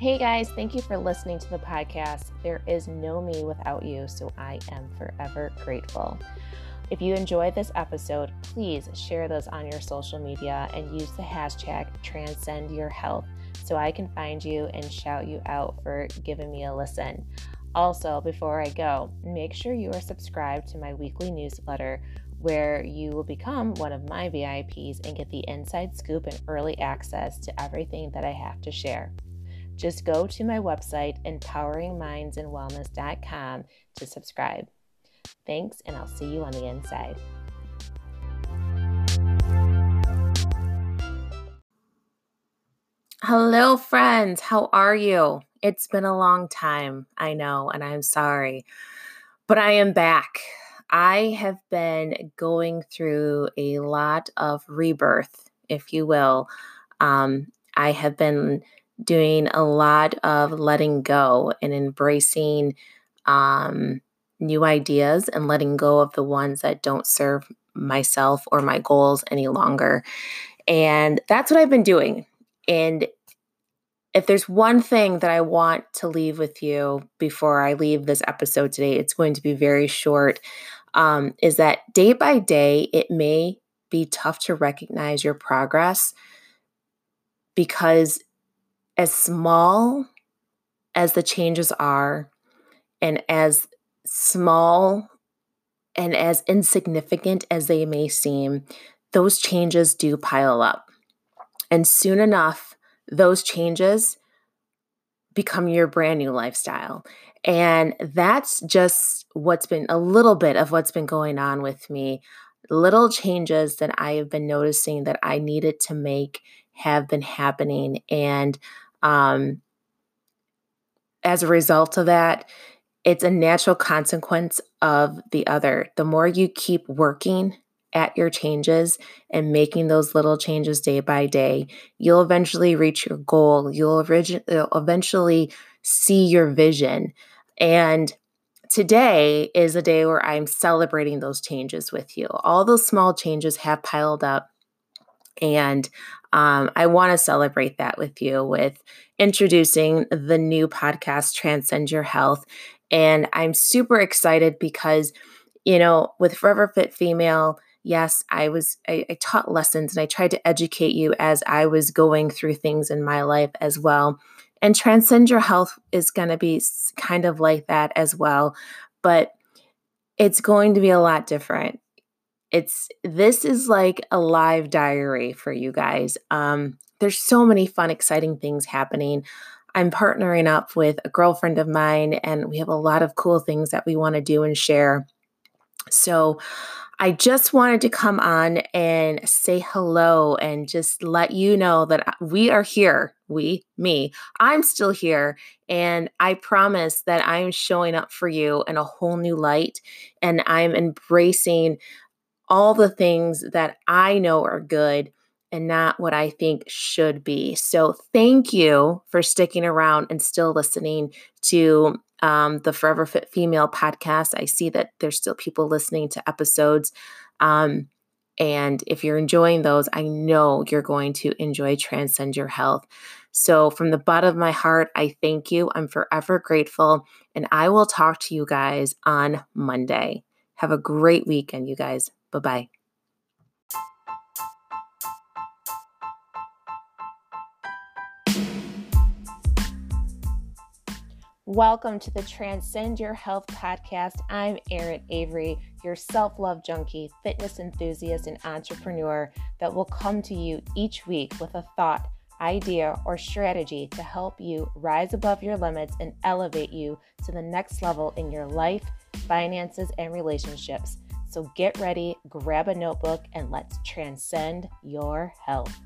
Hey guys, thank you for listening to the podcast. There is no me without you, so I am forever grateful. If you enjoyed this episode, please share those on your social media and use the hashtag transcend your health so I can find you and shout you out for giving me a listen. Also, before I go, make sure you are subscribed to my weekly newsletter where you will become one of my VIPs and get the inside scoop and early access to everything that I have to share. Just go to my website, empoweringmindsandwellness.com, to subscribe. Thanks, and I'll see you on the inside. Hello, friends. How are you? It's been a long time, I know, and I'm sorry, but I am back. I have been going through a lot of rebirth, if you will. Um, I have been doing a lot of letting go and embracing um, new ideas and letting go of the ones that don't serve myself or my goals any longer. And that's what I've been doing. And if there's one thing that I want to leave with you before I leave this episode today, it's going to be very short. Um, is that day by day, it may be tough to recognize your progress because as small as the changes are, and as small and as insignificant as they may seem, those changes do pile up. And soon enough, those changes become your brand new lifestyle. And that's just what's been a little bit of what's been going on with me. Little changes that I have been noticing that I needed to make have been happening. And um, as a result of that, it's a natural consequence of the other. The more you keep working at your changes and making those little changes day by day, you'll eventually reach your goal. You'll, eventually see your vision. And today is a day where I'm celebrating those changes with you. All those small changes have piled up. And um, I want to celebrate that with you with introducing the new podcast, Transcend Your Health. And I'm super excited because, you know, with Forever Fit Female, yes, I was, I, I taught lessons and I tried to educate you as I was going through things in my life as well. And Transcend Your Health is going to be kind of like that as well. But it's going to be a lot different. It's this is like a live diary for you guys. Um, there's so many fun, exciting things happening. I'm partnering up with a girlfriend of mine, and we have a lot of cool things that we want to do and share. So, I just wanted to come on and say hello and just let you know that uh, we are here. We, me, I'm still here. And I promise that I'm showing up for you in a whole new light. And I'm embracing all the things that I know are good and not what I think should be. So, thank you for sticking around and still listening to um, the Forever Fit Female podcast. I see that there's still people listening to episodes. Um, and if you're enjoying those, I know you're going to enjoy Transcend Your Health. So, from the bottom of my heart, I thank you. I'm forever grateful. And I will talk to you guys on Monday. Have a great weekend, you guys. Bye bye. Welcome to the Transcend Your Health podcast. I'm Erin Avery, your self love junkie, fitness enthusiast, and entrepreneur that will come to you each week with a thought, idea, or strategy to help you rise above your limits and elevate you to the next level in your life, finances, and relationships. So get ready, grab a notebook, and let's transcend your health.